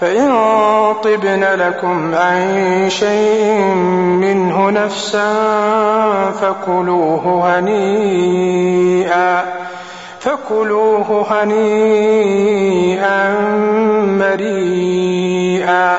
فإن طبن لكم عن شيء منه نفسا فكلوه هنيئا فكلوه هنيئا مريئا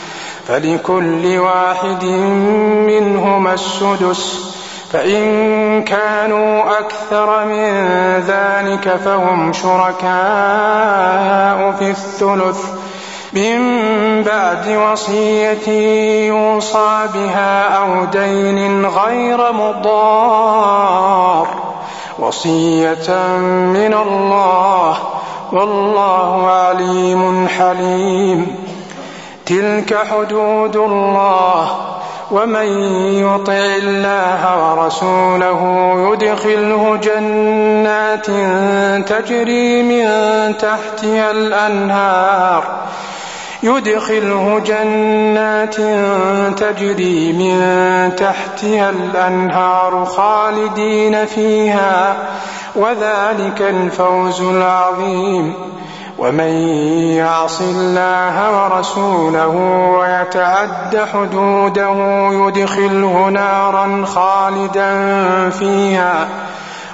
فلكل واحد منهما السدس فإن كانوا أكثر من ذلك فهم شركاء في الثلث. من بعد وصية يوصى بها أو دين غير مضار. وصية من الله والله عليم حليم. تلك حدود الله ومن يطع الله ورسوله يدخله جنات تجري من تحتها الانهار يدخله جنات تجري من تحتها الانهار خالدين فيها وذلك الفوز العظيم ومن يعص الله ورسوله ويتعد حدوده يدخله نارا خالدا فيها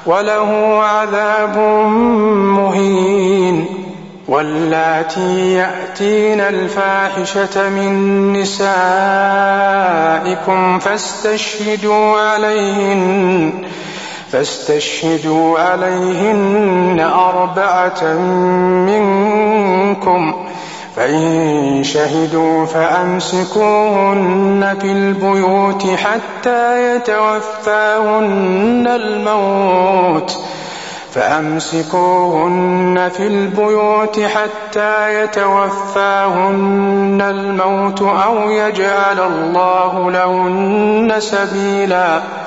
وله عذاب مهين واللاتي يأتين الفاحشة من نسائكم فاستشهدوا عليهن فاستشهدوا عليهن أربعة منكم. فإن شهدوا فأمسكوهن في البيوت حتى يتوفاهن الموت. فأمسكوهن في البيوت حتى يتوفاهن الموت أو يجعل الله لهن سبيلاً.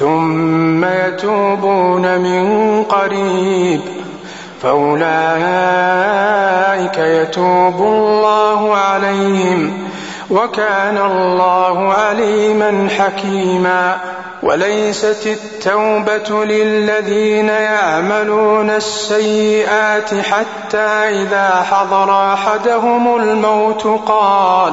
ثم يتوبون من قريب فأولئك يتوب الله عليهم وكان الله عليما حكيما وليست التوبة للذين يعملون السيئات حتى إذا حضر أحدهم الموت قال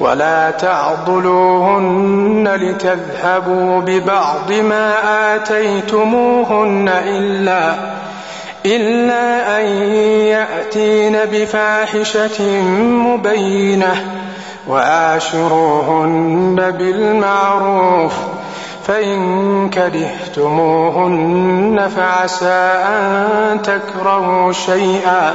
ولا تعضلوهن لتذهبوا ببعض ما آتيتموهن إلا إلا أن يأتين بفاحشة مبينة وآشروهن بالمعروف فإن كرهتموهن فعسى أن تكرهوا شيئا.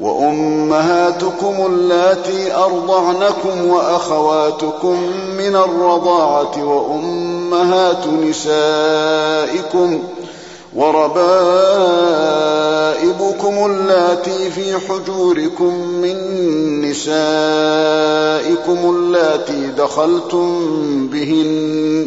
وأمهاتكم اللاتي أرضعنكم وأخواتكم من الرضاعة وأمهات نسائكم وربائبكم اللاتي في حجوركم من نسائكم اللاتي دخلتم بهن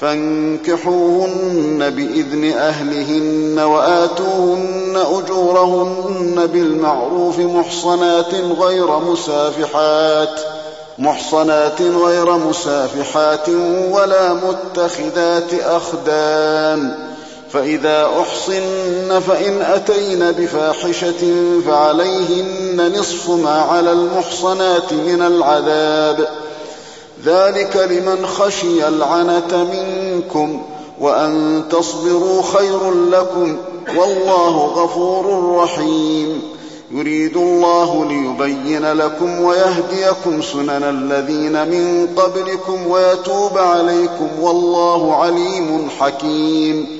فانكحوهن بإذن أهلهن وآتوهن أجورهن بالمعروف محصنات غير مسافحات محصنات غير مسافحات ولا متخذات أخدان. فإذا أحصن فإن أتين بفاحشة فعليهن نصف ما على المحصنات من العذاب ۖ. ذلك لمن خشي العنة منكم وأن تصبروا خير لكم والله غفور رحيم. يريد الله ليبين لكم ويهديكم سنن الذين من قبلكم ويتوب عليكم والله عليم حكيم.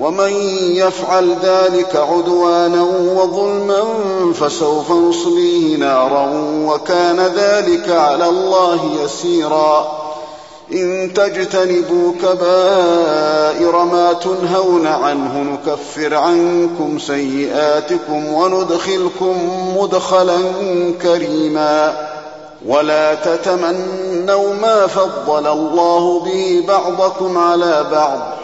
ومن يفعل ذلك عدوانا وظلما فسوف نصليه نارا وكان ذلك على الله يسيرا. إن تجتنبوا كبائر ما تنهون عنه نكفر عنكم سيئاتكم وندخلكم مدخلا كريما. ولا تتمنوا ما فضل الله به بعضكم على بعض.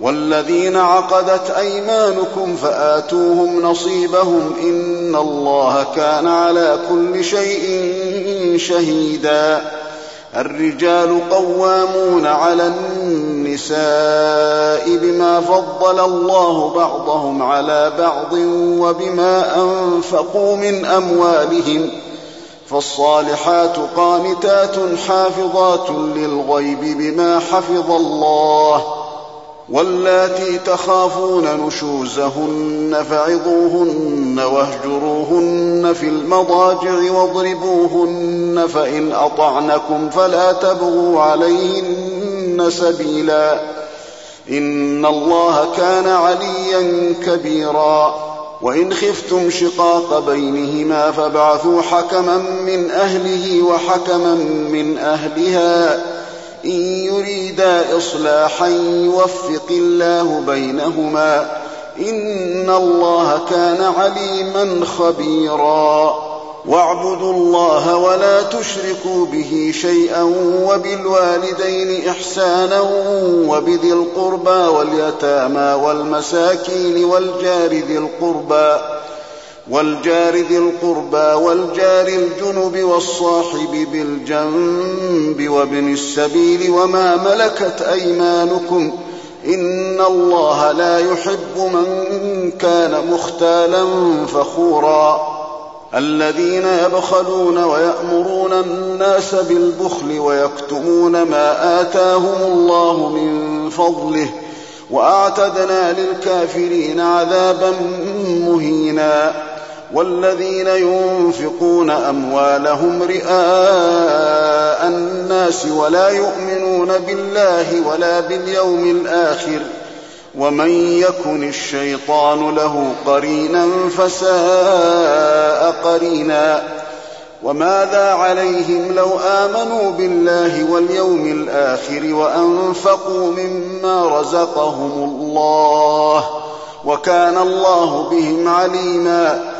والذين عقدت أيمانكم فآتوهم نصيبهم إن الله كان على كل شيء شهيدا. الرجال قوامون على النساء بما فضل الله بعضهم على بعض وبما أنفقوا من أموالهم. فالصالحات قانتات حافظات للغيب بما حفظ الله. واللاتي تخافون نشوزهن فعظوهن واهجروهن في المضاجع واضربوهن فإن أطعنكم فلا تبغوا عليهن سبيلا إن الله كان عليا كبيرا وإن خفتم شقاق بينهما فابعثوا حكما من أهله وحكما من أهلها إن يريدا إصلاحا يوفق الله بينهما إن الله كان عليما خبيرا. واعبدوا الله ولا تشركوا به شيئا وبالوالدين إحسانا وبذي القربى واليتامى والمساكين والجار ذي القربى والجار ذي القربى والجار الجنب والصاحب بالجنب وابن السبيل وما ملكت أيمانكم إن الله لا يحب من كان مختالا فخورا الذين يبخلون ويأمرون الناس بالبخل ويكتمون ما آتاهم الله من فضله وأعتدنا للكافرين عذابا مهينا والذين ينفقون أموالهم رئاء الناس ولا يؤمنون بالله ولا باليوم الآخر ومن يكن الشيطان له قرينا فساء قرينا وماذا عليهم لو آمنوا بالله واليوم الآخر وأنفقوا مما رزقهم الله وكان الله بهم عليما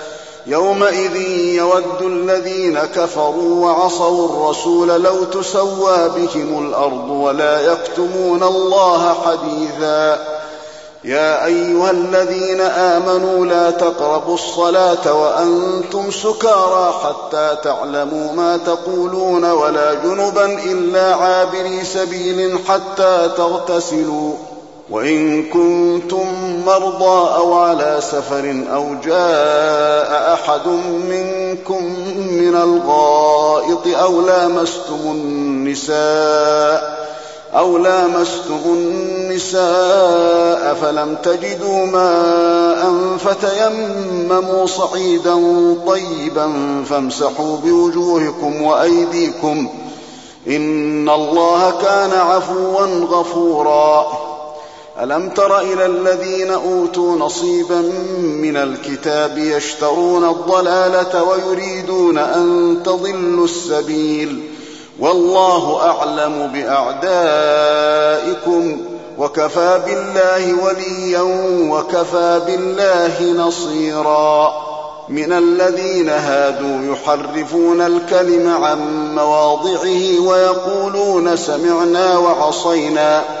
يومئذ يود الذين كفروا وعصوا الرسول لو تسوى بهم الأرض ولا يكتمون الله حديثا. يا أيها الذين آمنوا لا تقربوا الصلاة وأنتم سكارى حتى تعلموا ما تقولون ولا جنبا إلا عابري سبيل حتى تغتسلوا. وإن كنتم مرضى أو على سفر أو جاء أحد منكم من الغائط أو لامستم النساء أو لامستم النساء فلم تجدوا ماء فتيمموا صعيدا طيبا فامسحوا بوجوهكم وأيديكم إن الله كان عفوا غفورا ألم تر إلى الذين أوتوا نصيبا من الكتاب يشترون الضلالة ويريدون أن تضلوا السبيل؟ والله أعلم بأعدائكم وكفى بالله وليا وكفى بالله نصيرا. من الذين هادوا يحرفون الكلم عن مواضعه ويقولون سمعنا وعصينا.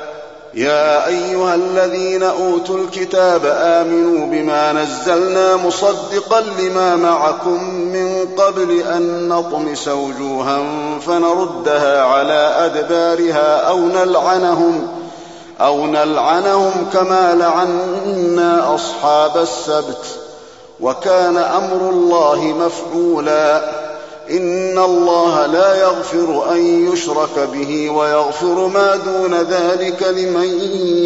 يا أيها الذين أوتوا الكتاب آمنوا بما نزلنا مصدقا لما معكم من قبل أن نطمس وجوها فنردها على أدبارها أو نلعنهم أو نلعنهم كما لعنا أصحاب السبت وكان أمر الله مفعولا إن الله لا يغفر أن يشرك به ويغفر ما دون ذلك لمن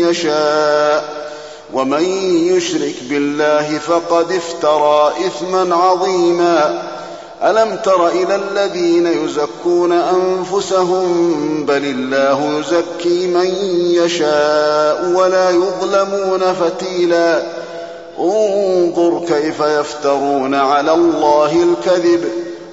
يشاء. ومن يشرك بالله فقد افترى إثما عظيما. ألم تر إلى الذين يزكون أنفسهم بل الله يزكي من يشاء ولا يظلمون فتيلا. انظر كيف يفترون على الله الكذب.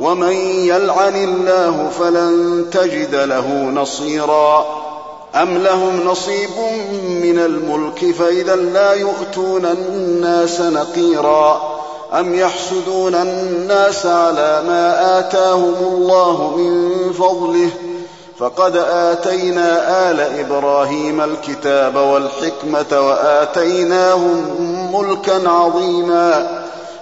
ومن يلعن الله فلن تجد له نصيرا. أم لهم نصيب من الملك فإذا لا يؤتون الناس نقيرا. أم يحسدون الناس على ما آتاهم الله من فضله. فقد آتينا آل إبراهيم الكتاب والحكمة وآتيناهم ملكا عظيما.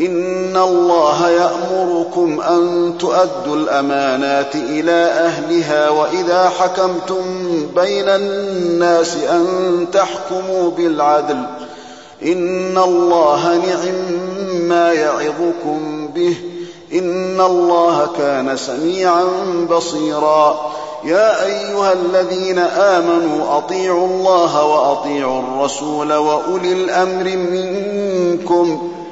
إن الله يأمركم أن تؤدوا الأمانات إلى أهلها وإذا حكمتم بين الناس أن تحكموا بالعدل إن الله نعم ما يعظكم به إن الله كان سميعا بصيرا يا أيها الذين آمنوا أطيعوا الله وأطيعوا الرسول وأولي الأمر منكم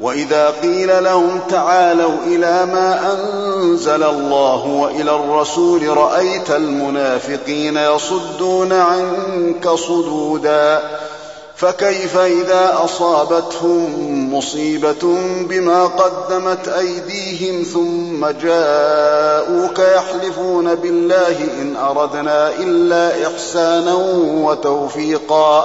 وإذا قيل لهم تعالوا إلى ما أنزل الله وإلى الرسول رأيت المنافقين يصدون عنك صدودا فكيف إذا أصابتهم مصيبة بما قدمت أيديهم ثم جاءوك يحلفون بالله إن أردنا إلا إحسانا وتوفيقا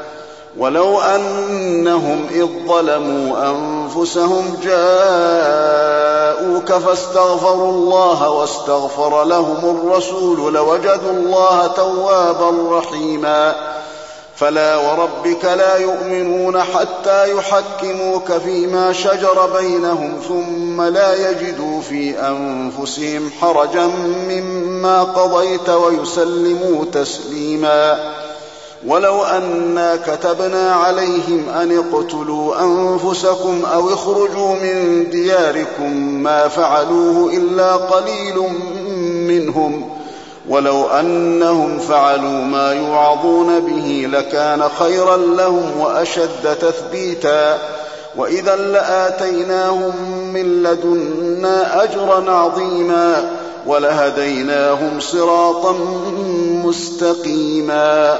ولو أنهم إذ ظلموا أنفسهم جاءوك فاستغفروا الله واستغفر لهم الرسول لوجدوا الله توابا رحيما. فلا وربك لا يؤمنون حتى يحكموك فيما شجر بينهم ثم لا يجدوا في أنفسهم حرجا مما قضيت ويسلموا تسليماً. ولو أنا كتبنا عليهم أن اقتلوا أنفسكم أو اخرجوا من دياركم ما فعلوه إلا قليل منهم ولو أنهم فعلوا ما يوعظون به لكان خيرا لهم وأشد تثبيتا وإذا لآتيناهم من لدنا أجرا عظيما ولهديناهم صراطا مستقيما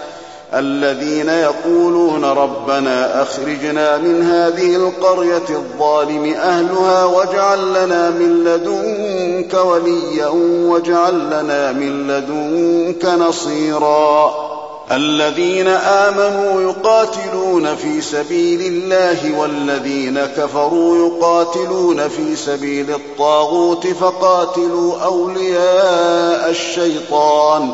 الذين يقولون ربنا أخرجنا من هذه القرية الظالم أهلها واجعل لنا من لدنك وليا واجعل لنا من لدنك نصيرا. الذين آمنوا يقاتلون في سبيل الله والذين كفروا يقاتلون في سبيل الطاغوت فقاتلوا أولياء الشيطان.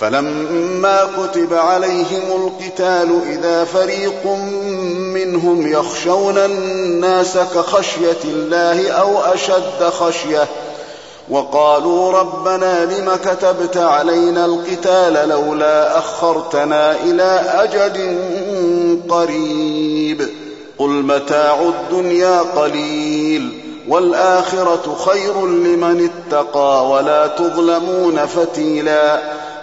فلما كتب عليهم القتال إذا فريق منهم يخشون الناس كخشية الله أو أشد خشية وقالوا ربنا لم كتبت علينا القتال لولا أخرتنا إلى أجل قريب قل متاع الدنيا قليل والآخرة خير لمن اتقى ولا تظلمون فتيلا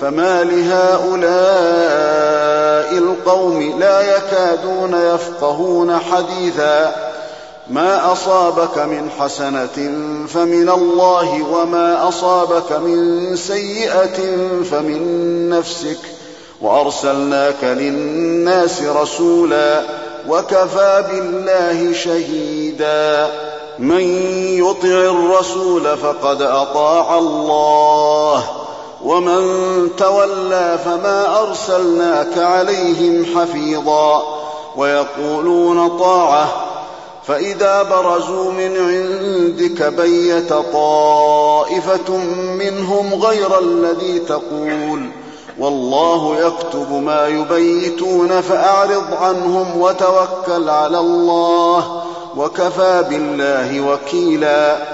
فما لهؤلاء القوم لا يكادون يفقهون حديثا. ما أصابك من حسنة فمن الله وما أصابك من سيئة فمن نفسك. وأرسلناك للناس رسولا وكفى بالله شهيدا. من يطع الرسول فقد أطاع الله. ومن تولى فما أرسلناك عليهم حفيظا ويقولون طاعة فإذا برزوا من عندك بيت طائفة منهم غير الذي تقول والله يكتب ما يبيتون فأعرض عنهم وتوكل على الله وكفى بالله وكيلا.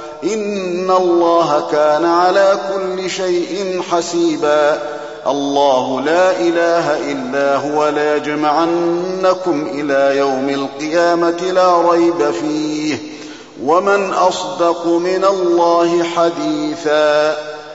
ان الله كان على كل شيء حسيبا. الله لا اله الا هو ليجمعنكم إلى يوم القيامه لا ريب فيه. ومن اصدق من الله حديثا.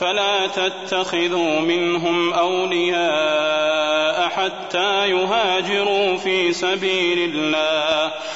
فلا تتخذوا منهم أولياء حتى يهاجروا في سبيل الله.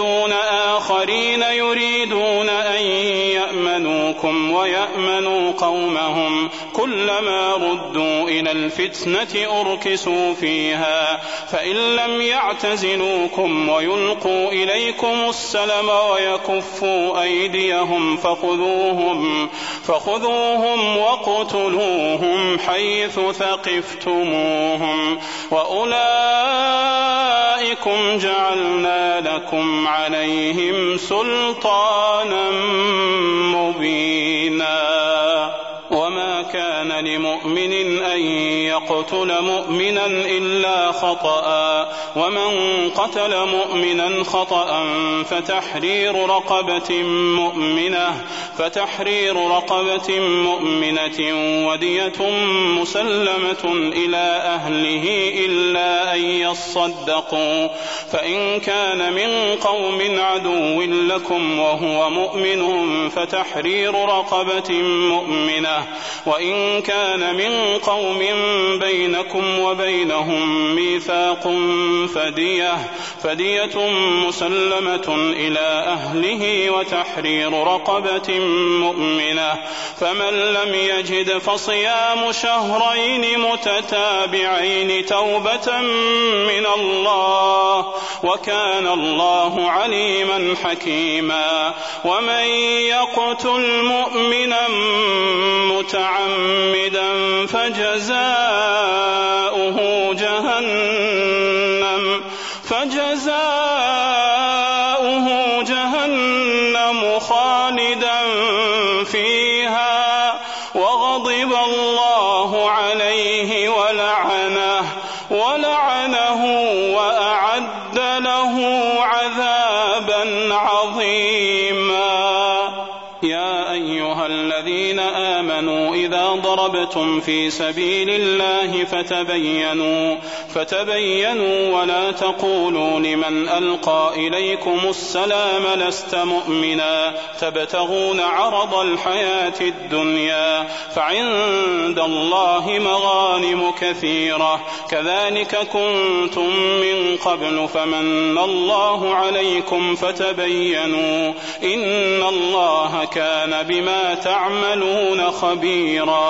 ستجدون آخرين يريدون أن يأمنوكم ويأمنوا قومهم كلما ردوا إلى الفتنة أركسوا فيها فإن لم يعتزلوكم ويلقوا إليكم السلم ويكفوا أيديهم فخذوهم فخذوهم واقتلوهم حيث ثقفتموهم وأولئكم جعلنا لكم عليهم سلطانا مبينا. وما كان لمؤمن أن يقتل مؤمنا إلا خطأ ومن قتل مؤمنا خطأ فتحرير رقبة مؤمنة فتحرير رقبة مؤمنة ودية مسلمة إلى أهله إلا أن يصدقوا. فإن كان من قوم عدو لكم وهو مؤمن فتحرير رقبة مؤمنة وإن كان من قوم بينكم وبينهم ميثاق فدية فدية مسلمة إلى أهله وتحرير رقبة مؤمنة. فمن لم يجد فصيام شهرين متتابعين توبة من الله وكان الله عليما حكيما. ومن يقتل مؤمنا متعمدا فجزاؤه جهنم فجزاؤه ضربتم في سبيل الله فتبينوا فتبينوا ولا تقولوا لمن ألقى إليكم السلام لست مؤمنا تبتغون عرض الحياة الدنيا فعند الله مغانم كثيرة كذلك كنتم من قبل فمن الله عليكم فتبينوا إن الله كان بما تعملون خبيرا.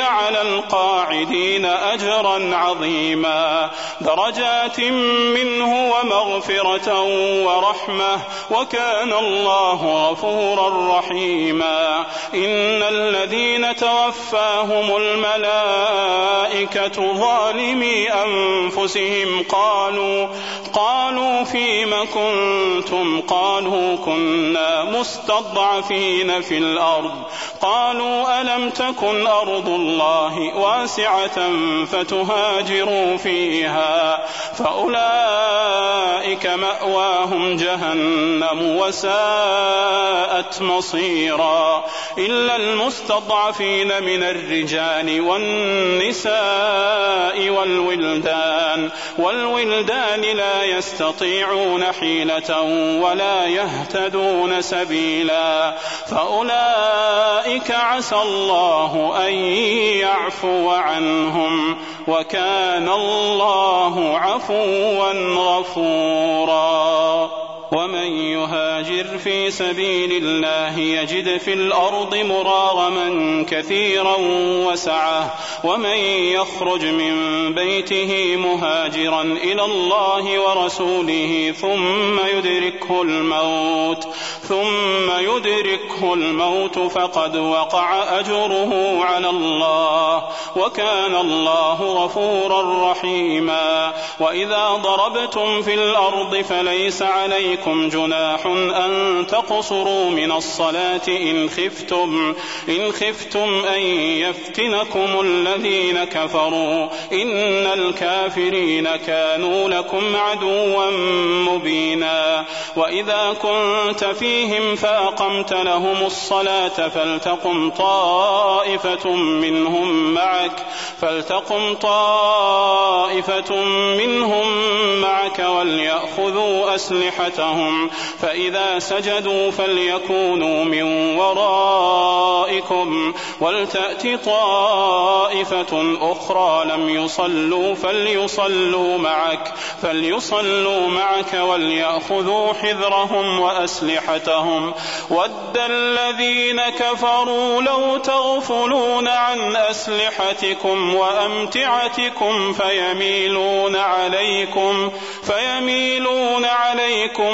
على القاعدين أجرا عظيما درجات منه ومغفرة ورحمة وكان الله غفورا رحيما. إن الذين توفاهم الملائكة ظالمي أنفسهم قالوا قالوا فيم كنتم؟ قالوا كنا مستضعفين في الأرض. قالوا ألم تكن أرض الله واسعة فتهاجروا فيها فأولئك مأواهم جهنم وساءت مصيرا إلا المستضعفين من الرجال والنساء والولدان والولدان لا يستطيعون حيلة ولا يهتدون سبيلا فأولئك عسى الله أن يعفو عنهم وكان الله عفوا غفورا ومن يهاجر في سبيل الله يجد في الأرض مراغما كثيرا وسعة. ومن يخرج من بيته مهاجرا إلى الله ورسوله ثم يدركه الموت ثم يدركه الموت فقد وقع أجره على الله. وكان الله غفورا رحيما. وإذا ضربتم في الأرض فليس عليكم عليكم جناح أن تقصروا من الصلاة إن خفتم إن خفتم أن يفتنكم الذين كفروا. إن الكافرين كانوا لكم عدوا مبينا. وإذا كنت فيهم فأقمت لهم الصلاة فلتقم طائفة منهم معك فلتقم طائفة منهم معك وليأخذوا أسلحتهم. لهم فإذا سجدوا فليكونوا من ورائكم ولتأت طائفة أخرى لم يصلوا فليصلوا معك فليصلوا معك وليأخذوا حذرهم وأسلحتهم ود الذين كفروا لو تغفلون عن أسلحتكم وأمتعتكم فيميلون عليكم فيميلون عليكم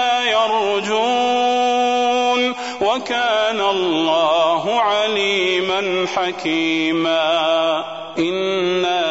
وكان الله عليما حكيما. إنا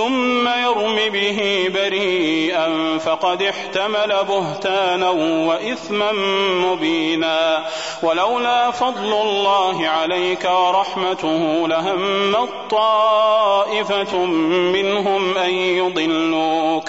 ثم يرم به بريئا فقد احتمل بهتانا وإثما مبينا. ولولا فضل الله عليك ورحمته لهم طائفه منهم أن يضلوك.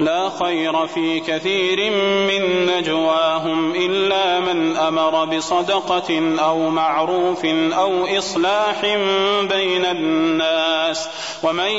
لا خير في كثير من نجواهم إلا من أمر بصدقة أو معروف أو إصلاح بين الناس ومن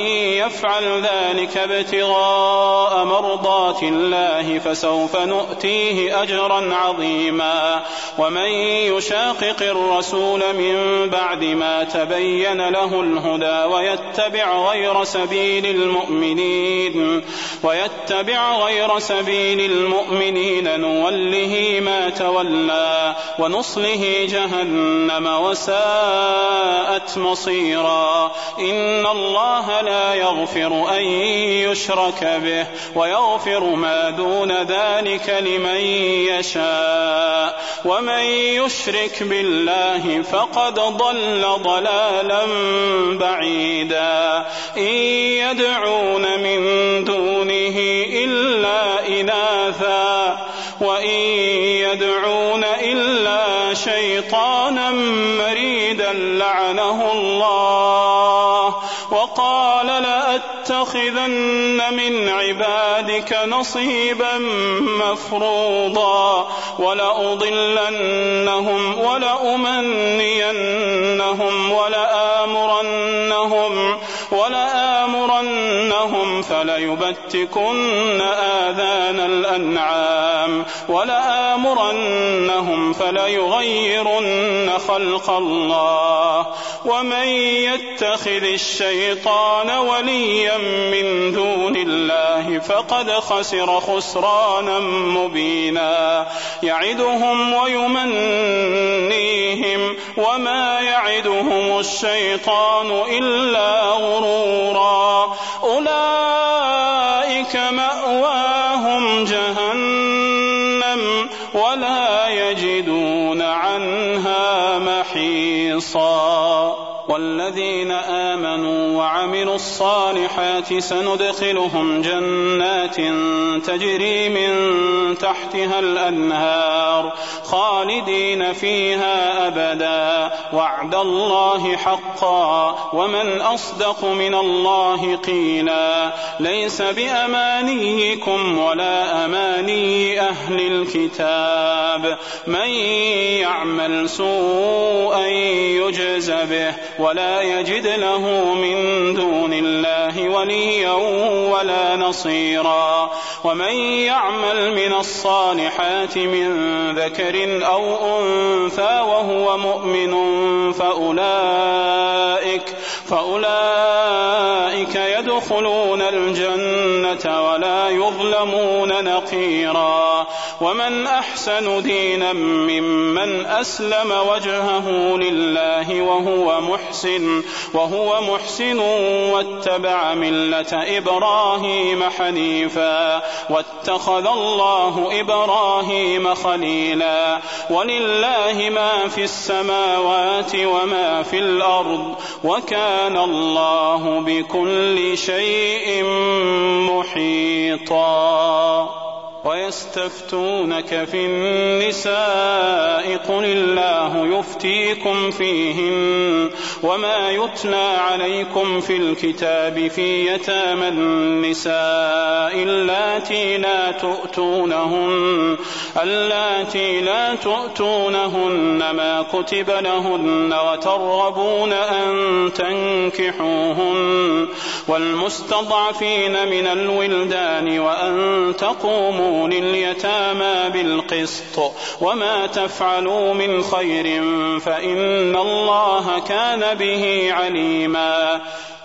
يفعل ذلك ابتغاء مرضات الله فسوف نؤتيه أجرا عظيما ومن يشاقق الرسول من بعد ما تبين له الهدى ويتبع غير سبيل المؤمنين ويتبع نتبع غير سبيل المؤمنين نوله ما تولى ونصله جهنم وساءت مصيرا. إن الله لا يغفر أن يشرك به ويغفر ما دون ذلك لمن يشاء. ومن يشرك بالله فقد ضل ضلالا بعيدا. إن يدعون من دونه إلا إناثا وإن يدعون إلا شيطانا مريدا لعنه الله. وقال لأتخذن من عبادك نصيبا مفروضا ولأضلنهم ولأمنينهم ولآمرنهم ولآمرنهم فليبتكن آذان الأنعام ولآمرنهم فليغيرن خلق الله ومن يتخذ الشيطان وليا من دون الله فقد خسر خسرانا مبينا يعدهم ويمنيهم وما يعدهم الشيطان إلا غرورا أولئك مأواهم جهنم ولا يجدون عنها محيصا. والذين آمنوا وعملوا الصالحات سندخلهم جنات تجري من تحتها الأنهار خالدين فيها أبدا. وعد الله حقا. ومن أصدق من الله قيلا. ليس بأمانيكم ولا أماني أهل الكتاب. من يعمل سوءا يجز به. ولا يجد له من دون الله وليا ولا نصيرا. ومن يعمل من الصالحات من ذكر أو أنثى وهو مؤمن فأولئك فأولئك يدخلون الجنة ولا يظلمون نقيرا. ومن أحسن دينا ممن أسلم وجهه لله وهو محسن وهو محسن واتبع ملة إبراهيم حنيفا. واتخذ الله إبراهيم خليلا. ولله ما في السماوات وما في الأرض وكان الله بكل شيء محيطا. ويستفتونك في النساء قل الله يفتيكم فيهن وما يتلى عليكم في الكتاب في يتامى النساء اللاتي لا تؤتونهن اللاتي لا تؤتونهن ما كتب لهن وترغبون أن تنكحوهن والمستضعفين من الولدان وأن تقوموا وآتوا لليتامى بالقسط وما تفعلوا من خير فإن الله كان به عليما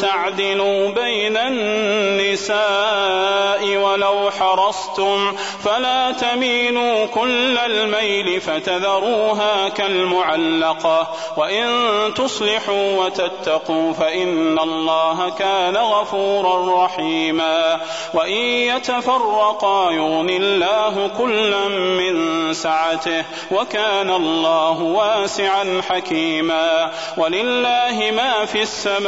تعدلوا بين النساء ولو حرصتم فلا تميلوا كل الميل فتذروها كالمعلقة وإن تصلحوا وتتقوا فإن الله كان غفورا رحيما وإن يتفرقا يغني الله كلا من سعته وكان الله واسعا حكيما ولله ما في السماء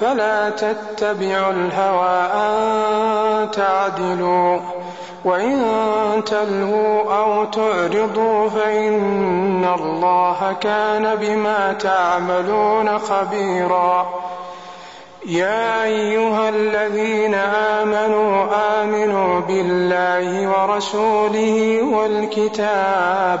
فلا تتبعوا الهوى أن تعدلوا وإن تلهوا أو تعرضوا فإن الله كان بما تعملون خبيرا. يا أيها الذين آمنوا آمنوا بالله ورسوله والكتاب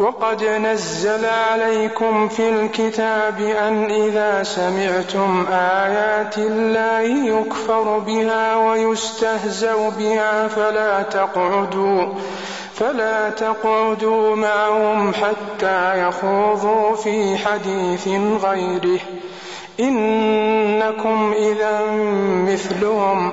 وقد نزل عليكم في الكتاب أن إذا سمعتم آيات الله يكفر بها ويستهزأ بها فلا تقعدوا فلا تقعدوا معهم حتى يخوضوا في حديث غيره. إنكم إذا مثلهم.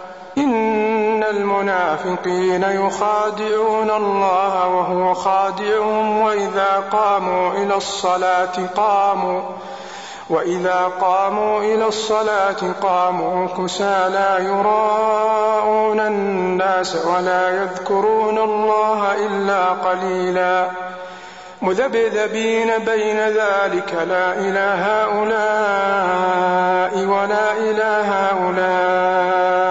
إن المنافقين يخادعون الله وهو خادعهم وإذا قاموا إلى الصلاة قاموا وإذا قاموا إلى الصلاة قاموا كسى لا يراءون الناس ولا يذكرون الله إلا قليلا مذبذبين بين ذلك لا إلى هؤلاء ولا إلى هؤلاء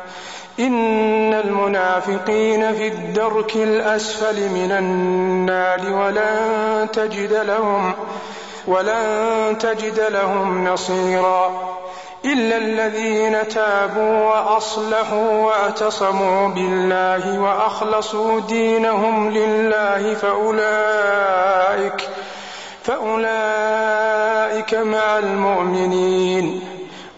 إن المنافقين في الدرك الأسفل من النار ولن تجد لهم ولن تجد لهم نصيرا إلا الذين تابوا وأصلحوا وأعتصموا بالله وأخلصوا دينهم لله فأولئك فأولئك مع المؤمنين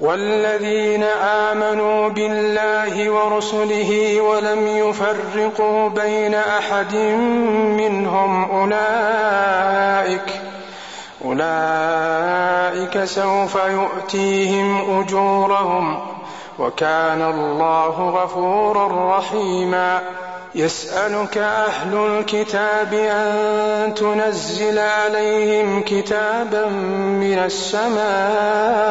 والذين آمنوا بالله ورسله ولم يفرقوا بين أحد منهم أولئك أولئك سوف يؤتيهم أجورهم وكان الله غفورا رحيما. يسألك أهل الكتاب أن تنزل عليهم كتابا من السماء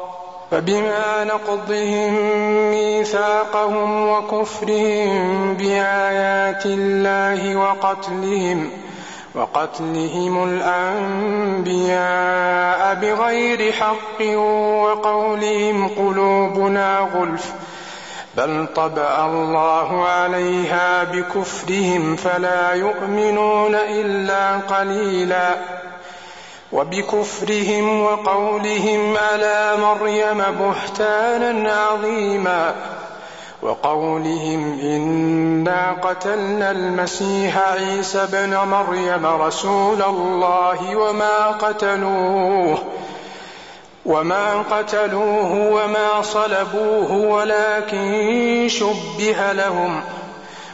فبما نقضهم ميثاقهم وكفرهم بآيات الله وقتلهم وقتلهم الأنبياء بغير حق وقولهم قلوبنا غلف بل طبع الله عليها بكفرهم فلا يؤمنون إلا قليلا وبكفرهم وقولهم على مريم بهتانا عظيما وقولهم إنا قتلنا المسيح عيسى بن مريم رسول الله وما قتلوه وما قتلوه وما صلبوه ولكن شبه لهم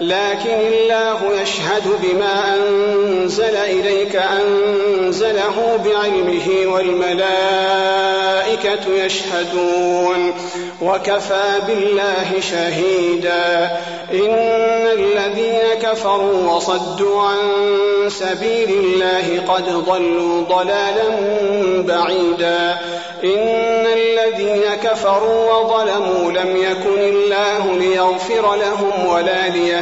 لكن الله يشهد بما أنزل إليك أنزله بعلمه والملائكة يشهدون. وكفى بالله شهيدا. إن الذين كفروا وصدوا عن سبيل الله قد ضلوا ضلالا بعيدا. إن الذين كفروا وظلموا لم يكن الله ليغفر لهم ولا ليهديهم.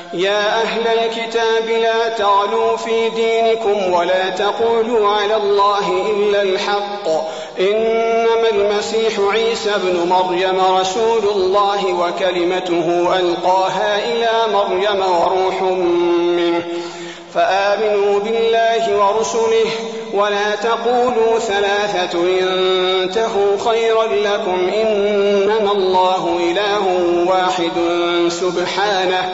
يا أهل الكتاب لا تعلوا في دينكم ولا تقولوا على الله إلا الحق. إنما المسيح عيسى ابن مريم رسول الله وكلمته ألقاها إلى مريم وروح منه. فآمنوا بالله ورسله ولا تقولوا ثلاثة انتهوا خيرا لكم. إنما الله إله واحد سبحانه.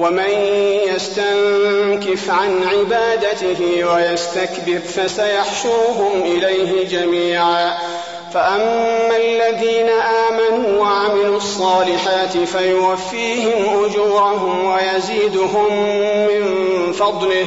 ومن يستنكف عن عبادته ويستكبر فسيحشرهم إليه جميعا. فأما الذين آمنوا وعملوا الصالحات فيوفيهم أجورهم ويزيدهم من فضله.